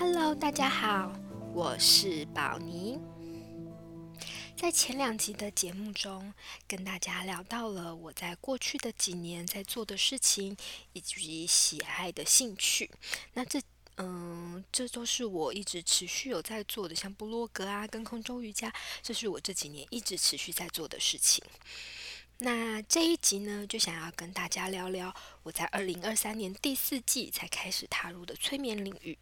Hello，大家好，我是宝妮。在前两集的节目中，跟大家聊到了我在过去的几年在做的事情，以及喜爱的兴趣。那这，嗯，这都是我一直持续有在做的，像布洛格啊，跟空中瑜伽，这是我这几年一直持续在做的事情。那这一集呢，就想要跟大家聊聊我在二零二三年第四季才开始踏入的催眠领域。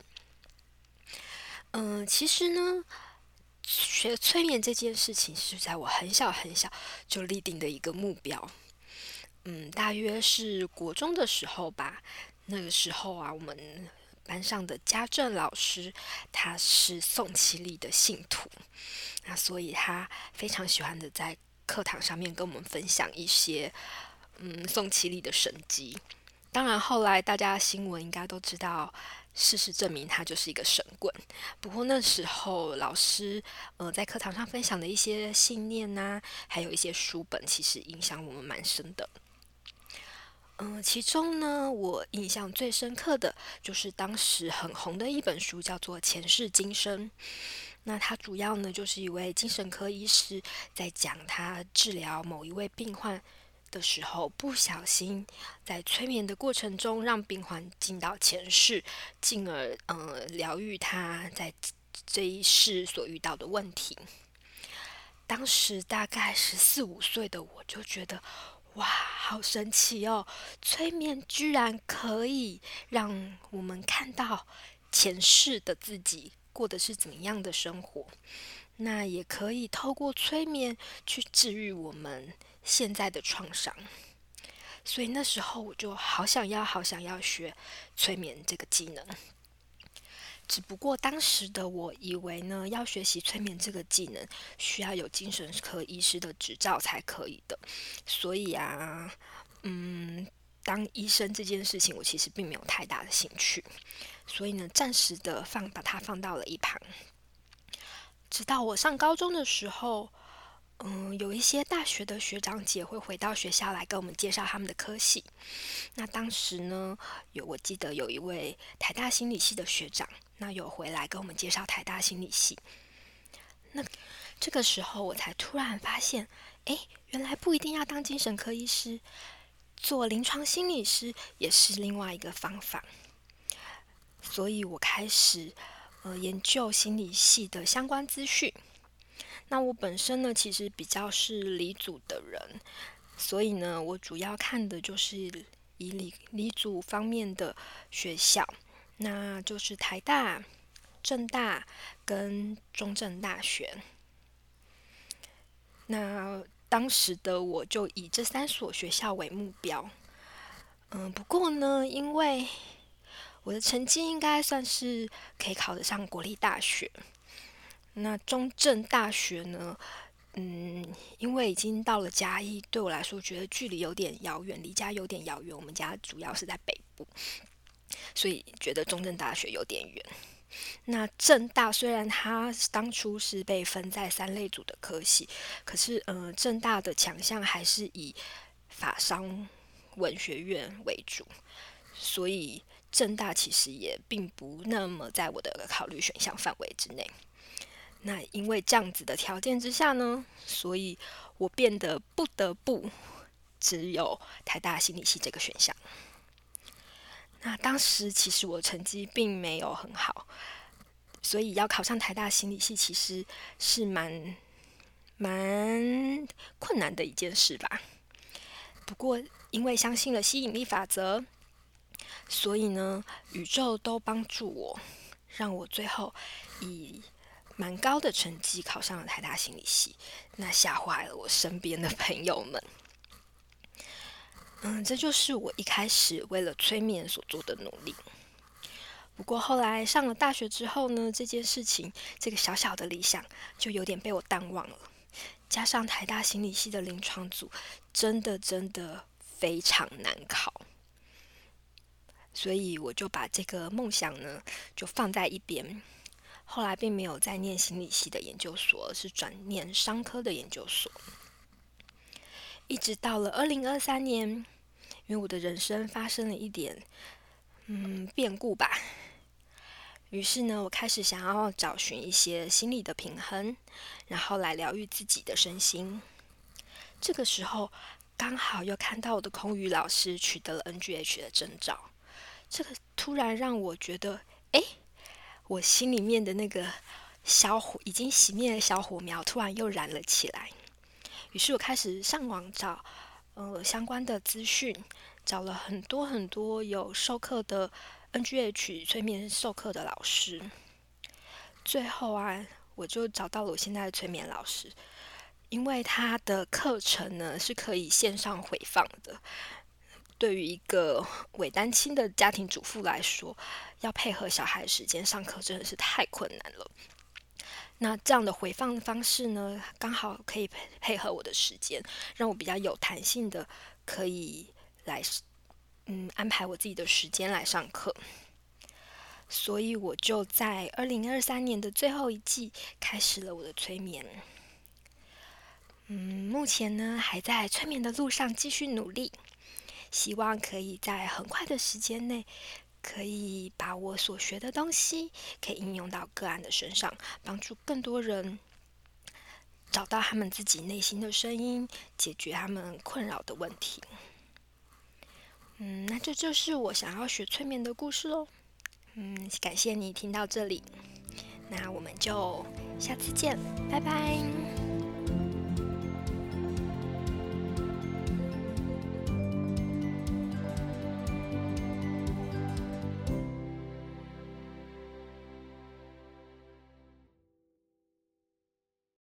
嗯，其实呢，学催眠这件事情是在我很小很小就立定的一个目标。嗯，大约是国中的时候吧。那个时候啊，我们班上的家政老师他是宋七力的信徒，那所以他非常喜欢的在课堂上面跟我们分享一些嗯宋七力的神迹。当然，后来大家新闻应该都知道。事实证明，他就是一个神棍。不过那时候，老师呃在课堂上分享的一些信念呐、还有一些书本，其实影响我们蛮深的。嗯、其中呢，我印象最深刻的就是当时很红的一本书，叫做《前世今生》。那它主要呢，就是一位精神科医师在讲他治疗某一位病患。的时候，不小心在催眠的过程中，让病患进到前世，进而呃疗愈他在这一世所遇到的问题。当时大概十四五岁的我就觉得，哇，好神奇哦！催眠居然可以让我们看到前世的自己过的是怎么样的生活，那也可以透过催眠去治愈我们。现在的创伤，所以那时候我就好想要、好想要学催眠这个技能。只不过当时的我以为呢，要学习催眠这个技能，需要有精神科医师的执照才可以的。所以啊，嗯，当医生这件事情，我其实并没有太大的兴趣。所以呢，暂时的放把它放到了一旁。直到我上高中的时候。嗯，有一些大学的学长姐会回到学校来跟我们介绍他们的科系。那当时呢，有我记得有一位台大心理系的学长，那有回来跟我们介绍台大心理系。那这个时候，我才突然发现，哎，原来不一定要当精神科医师，做临床心理师也是另外一个方法。所以我开始呃研究心理系的相关资讯。那我本身呢，其实比较是离组的人，所以呢，我主要看的就是以离离组方面的学校，那就是台大、政大跟中正大学。那当时的我就以这三所学校为目标。嗯，不过呢，因为我的成绩应该算是可以考得上国立大学。那中正大学呢？嗯，因为已经到了嘉义，对我来说觉得距离有点遥远，离家有点遥远。我们家主要是在北部，所以觉得中正大学有点远。那政大虽然它当初是被分在三类组的科系，可是嗯，政大的强项还是以法商文学院为主，所以政大其实也并不那么在我的考虑选项范围之内。那因为这样子的条件之下呢，所以我变得不得不只有台大心理系这个选项。那当时其实我成绩并没有很好，所以要考上台大心理系其实是蛮蛮困难的一件事吧。不过因为相信了吸引力法则，所以呢，宇宙都帮助我，让我最后以蛮高的成绩考上了台大心理系，那吓坏了我身边的朋友们。嗯，这就是我一开始为了催眠所做的努力。不过后来上了大学之后呢，这件事情，这个小小的理想就有点被我淡忘了。加上台大心理系的临床组真的真的非常难考，所以我就把这个梦想呢就放在一边。后来并没有再念心理系的研究所，而是转念商科的研究所。一直到了二零二三年，因为我的人生发生了一点嗯变故吧，于是呢，我开始想要找寻一些心理的平衡，然后来疗愈自己的身心。这个时候，刚好又看到我的空余老师取得了 NGH 的证照，这个突然让我觉得，哎，我心里面的那个小火已经熄灭的小火苗，突然又燃了起来。于是我开始上网找，呃，相关的资讯，找了很多很多有授课的 NGH 催眠授课的老师，最后啊，我就找到了我现在的催眠老师，因为他的课程呢是可以线上回放的。对于一个伪单亲的家庭主妇来说，要配合小孩时间上课真的是太困难了。那这样的回放方式呢，刚好可以配配合我的时间，让我比较有弹性的可以来，嗯，安排我自己的时间来上课。所以我就在二零二三年的最后一季开始了我的催眠。嗯，目前呢还在催眠的路上继续努力，希望可以在很快的时间内。可以把我所学的东西，可以应用到个案的身上，帮助更多人找到他们自己内心的声音，解决他们困扰的问题。嗯，那这就是我想要学催眠的故事喽。嗯，感谢你听到这里，那我们就下次见，拜拜。